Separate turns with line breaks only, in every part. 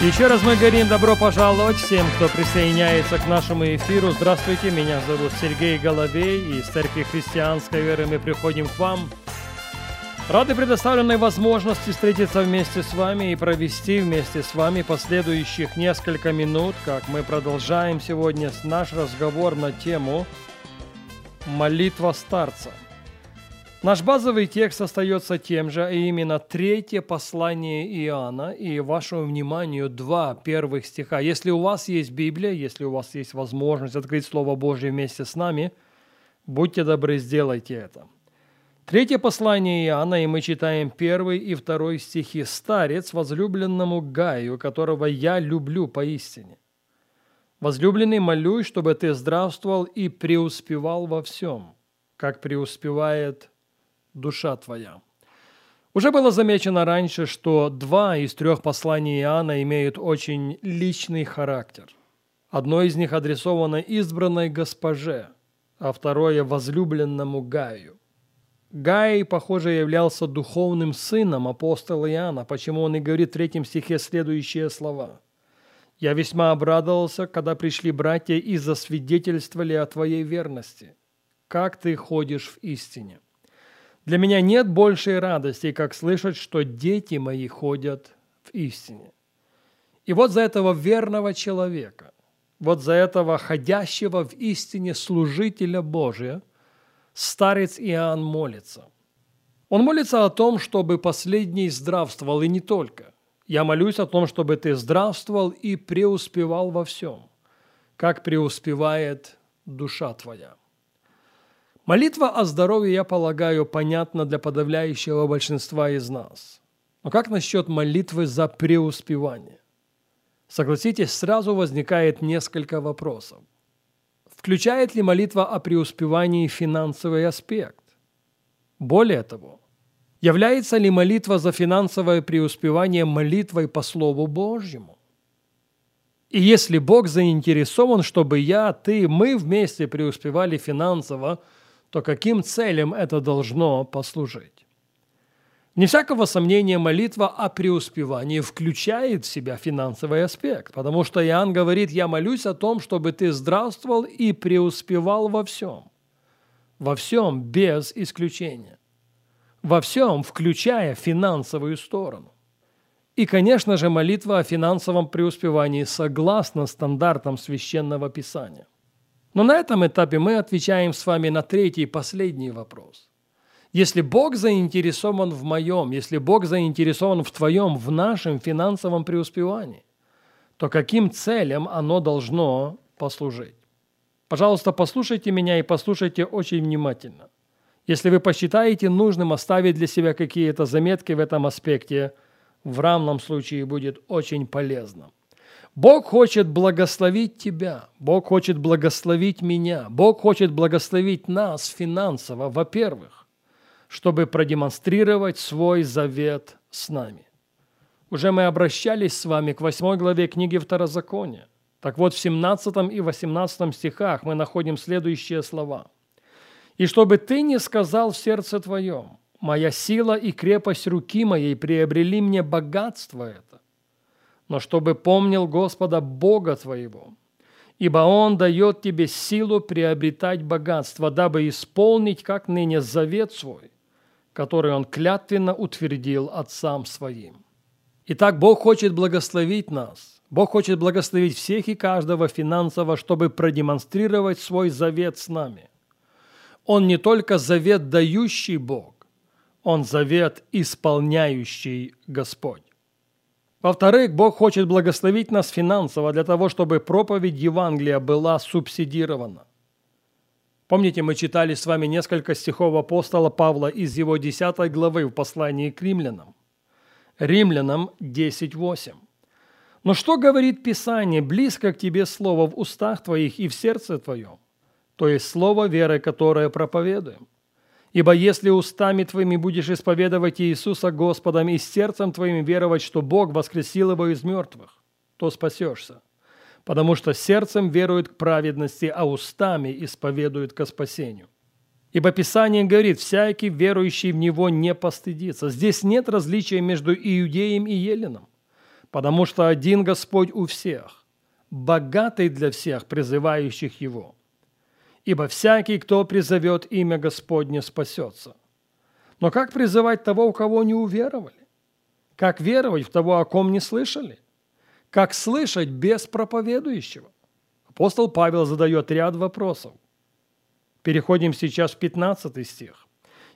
Еще раз мы говорим добро пожаловать всем, кто присоединяется к нашему эфиру. Здравствуйте, меня зовут Сергей Головей, из Церкви Христианской Веры мы приходим к вам. Рады предоставленной возможности встретиться вместе с вами и провести вместе с вами последующих несколько минут, как мы продолжаем сегодня наш разговор на тему «Молитва старца». Наш базовый текст остается тем же, а именно третье послание Иоанна и вашему вниманию два первых стиха. Если у вас есть Библия, если у вас есть возможность открыть Слово Божье вместе с нами, будьте добры, сделайте это. Третье послание Иоанна, и мы читаем первый и второй стихи. «Старец, возлюбленному Гаю, которого я люблю поистине. Возлюбленный, молюсь, чтобы ты здравствовал и преуспевал во всем, как преуспевает душа твоя. Уже было замечено раньше, что два из трех посланий Иоанна имеют очень личный характер. Одно из них адресовано избранной госпоже, а второе – возлюбленному Гаю. Гай, похоже, являлся духовным сыном апостола Иоанна, почему он и говорит в третьем стихе следующие слова. «Я весьма обрадовался, когда пришли братья и засвидетельствовали о твоей верности. Как ты ходишь в истине?» Для меня нет большей радости, как слышать, что дети мои ходят в истине. И вот за этого верного человека, вот за этого ходящего в истине служителя Божия, старец Иоанн молится. Он молится о том, чтобы последний здравствовал, и не только. Я молюсь о том, чтобы ты здравствовал и преуспевал во всем, как преуспевает душа твоя. Молитва о здоровье, я полагаю, понятна для подавляющего большинства из нас. Но как насчет молитвы за преуспевание? Согласитесь, сразу возникает несколько вопросов. Включает ли молитва о преуспевании финансовый аспект? Более того, является ли молитва за финансовое преуспевание молитвой по Слову Божьему? И если Бог заинтересован, чтобы я, ты, мы вместе преуспевали финансово – то каким целям это должно послужить? Не всякого сомнения, молитва о преуспевании включает в себя финансовый аспект, потому что Иоанн говорит, я молюсь о том, чтобы ты здравствовал и преуспевал во всем. Во всем без исключения. Во всем, включая финансовую сторону. И, конечно же, молитва о финансовом преуспевании согласно стандартам Священного Писания – но на этом этапе мы отвечаем с вами на третий и последний вопрос. Если Бог заинтересован в моем, если Бог заинтересован в твоем, в нашем финансовом преуспевании, то каким целям оно должно послужить? Пожалуйста, послушайте меня и послушайте очень внимательно. Если вы посчитаете нужным оставить для себя какие-то заметки в этом аспекте, в равном случае будет очень полезно. Бог хочет благословить тебя, Бог хочет благословить меня, Бог хочет благословить нас финансово, во-первых, чтобы продемонстрировать свой завет с нами. Уже мы обращались с вами к 8 главе книги Второзакония. Так вот, в 17 и 18 стихах мы находим следующие слова. «И чтобы ты не сказал в сердце твоем, моя сила и крепость руки моей приобрели мне богатство это, но чтобы помнил Господа Бога твоего, ибо Он дает тебе силу приобретать богатство, дабы исполнить, как ныне, завет свой, который Он клятвенно утвердил отцам своим. Итак, Бог хочет благословить нас. Бог хочет благословить всех и каждого финансово, чтобы продемонстрировать свой завет с нами. Он не только завет дающий Бог, Он завет исполняющий Господь. Во-вторых, Бог хочет благословить нас финансово для того, чтобы проповедь Евангелия была субсидирована. Помните, мы читали с вами несколько стихов апостола Павла из его 10 главы в послании к римлянам. Римлянам 10.8. Но что говорит Писание? Близко к тебе слово в устах твоих и в сердце твоем, то есть слово веры, которое проповедуем. Ибо если устами твоими будешь исповедовать Иисуса Господом и сердцем твоим веровать, что Бог воскресил его из мертвых, то спасешься. Потому что сердцем верует к праведности, а устами исповедует ко спасению. Ибо Писание говорит, всякий верующий в Него не постыдится. Здесь нет различия между иудеем и еленом, потому что один Господь у всех, богатый для всех, призывающих Его. Ибо всякий, кто призовет имя Господне, спасется. Но как призывать того, у кого не уверовали? Как веровать в того, о ком не слышали? Как слышать без проповедующего? Апостол Павел задает ряд вопросов – Переходим сейчас в 15 стих.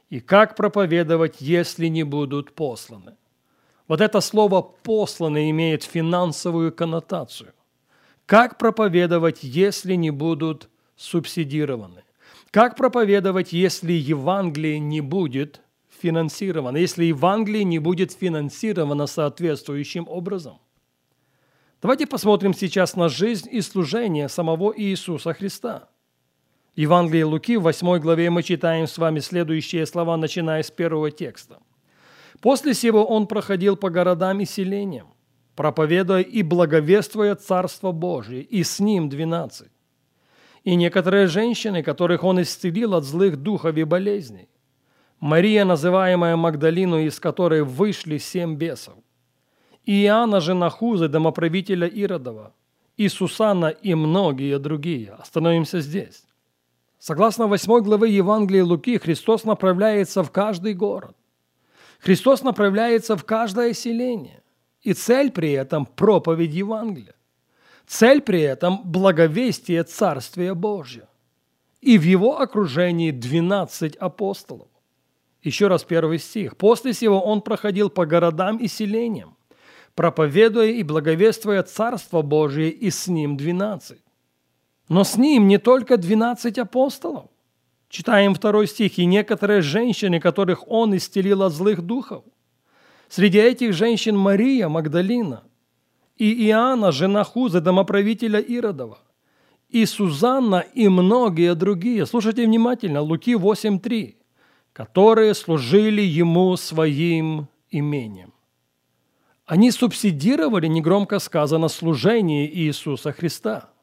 «И как проповедовать, если не будут посланы?» Вот это слово «посланы» имеет финансовую коннотацию. Как проповедовать, если не будут субсидированы? Как проповедовать, если Евангелие не будет финансировано, если Евангелие не будет финансировано соответствующим образом? Давайте посмотрим сейчас на жизнь и служение самого Иисуса Христа – Евангелие Луки в 8 главе мы читаем с вами следующие слова, начиная с первого текста. «После сего он проходил по городам и селениям, проповедуя и благовествуя Царство Божие, и с ним двенадцать. И некоторые женщины, которых он исцелил от злых духов и болезней, Мария, называемая Магдалину, из которой вышли семь бесов, Иоанна, жена Хузы, домоправителя Иродова, и Сусана и многие другие. Остановимся здесь. Согласно 8 главы Евангелия Луки, Христос направляется в каждый город. Христос направляется в каждое селение. И цель при этом – проповедь Евангелия. Цель при этом – благовестие Царствия Божьего. И в его окружении 12 апостолов. Еще раз первый стих. «После сего он проходил по городам и селениям, проповедуя и благовествуя Царство Божие, и с ним двенадцать. Но с ним не только 12 апостолов. Читаем второй стих. «И некоторые женщины, которых он исцелил от злых духов». Среди этих женщин Мария Магдалина и Иоанна, жена Хузы, домоправителя Иродова, и Сузанна, и многие другие. Слушайте внимательно, Луки 8.3, которые служили ему своим имением. Они субсидировали, негромко сказано, служение Иисуса Христа –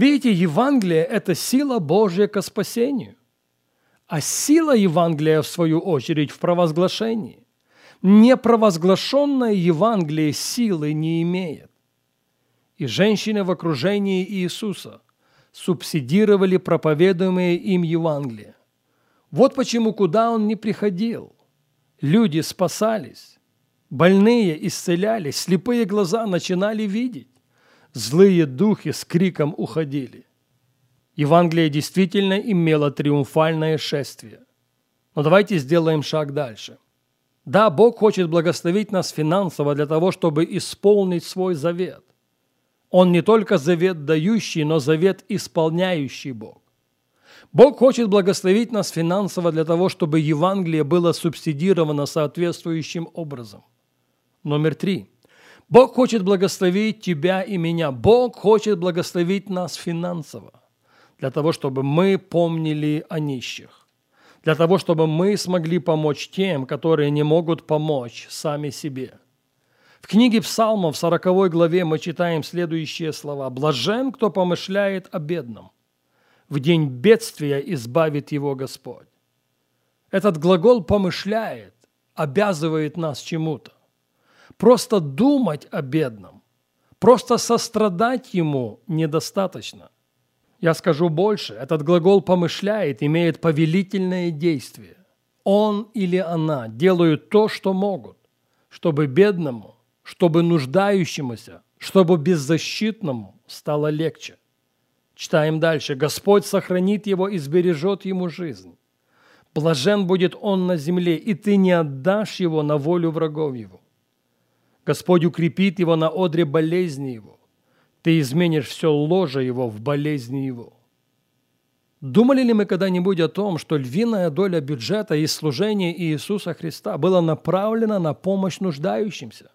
Видите, Евангелие – это сила Божья к спасению. А сила Евангелия, в свою очередь, в провозглашении. Непровозглашенное Евангелие силы не имеет. И женщины в окружении Иисуса субсидировали проповедуемые им Евангелие. Вот почему, куда он не приходил, люди спасались, больные исцелялись, слепые глаза начинали видеть злые духи с криком уходили. Евангелие действительно имело триумфальное шествие. Но давайте сделаем шаг дальше. Да, Бог хочет благословить нас финансово для того, чтобы исполнить свой завет. Он не только завет дающий, но завет исполняющий Бог. Бог хочет благословить нас финансово для того, чтобы Евангелие было субсидировано соответствующим образом. Номер три – Бог хочет благословить тебя и меня. Бог хочет благословить нас финансово, для того, чтобы мы помнили о нищих, для того, чтобы мы смогли помочь тем, которые не могут помочь сами себе. В книге Псалмов, в 40 главе, мы читаем следующие слова. «Блажен, кто помышляет о бедном. В день бедствия избавит его Господь». Этот глагол «помышляет» обязывает нас чему-то. Просто думать о бедном, просто сострадать ему недостаточно. Я скажу больше, этот глагол «помышляет» имеет повелительное действие. Он или она делают то, что могут, чтобы бедному, чтобы нуждающемуся, чтобы беззащитному стало легче. Читаем дальше. «Господь сохранит его и сбережет ему жизнь. Блажен будет он на земле, и ты не отдашь его на волю врагов его. Господь укрепит его на одре болезни его. Ты изменишь все ложе его в болезни его. Думали ли мы когда-нибудь о том, что львиная доля бюджета и служения Иисуса Христа была направлена на помощь нуждающимся,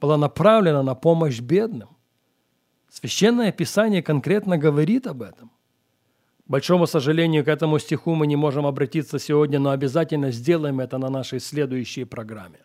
была направлена на помощь бедным? Священное Писание конкретно говорит об этом. большому сожалению, к этому стиху мы не можем обратиться сегодня, но обязательно сделаем это на нашей следующей программе.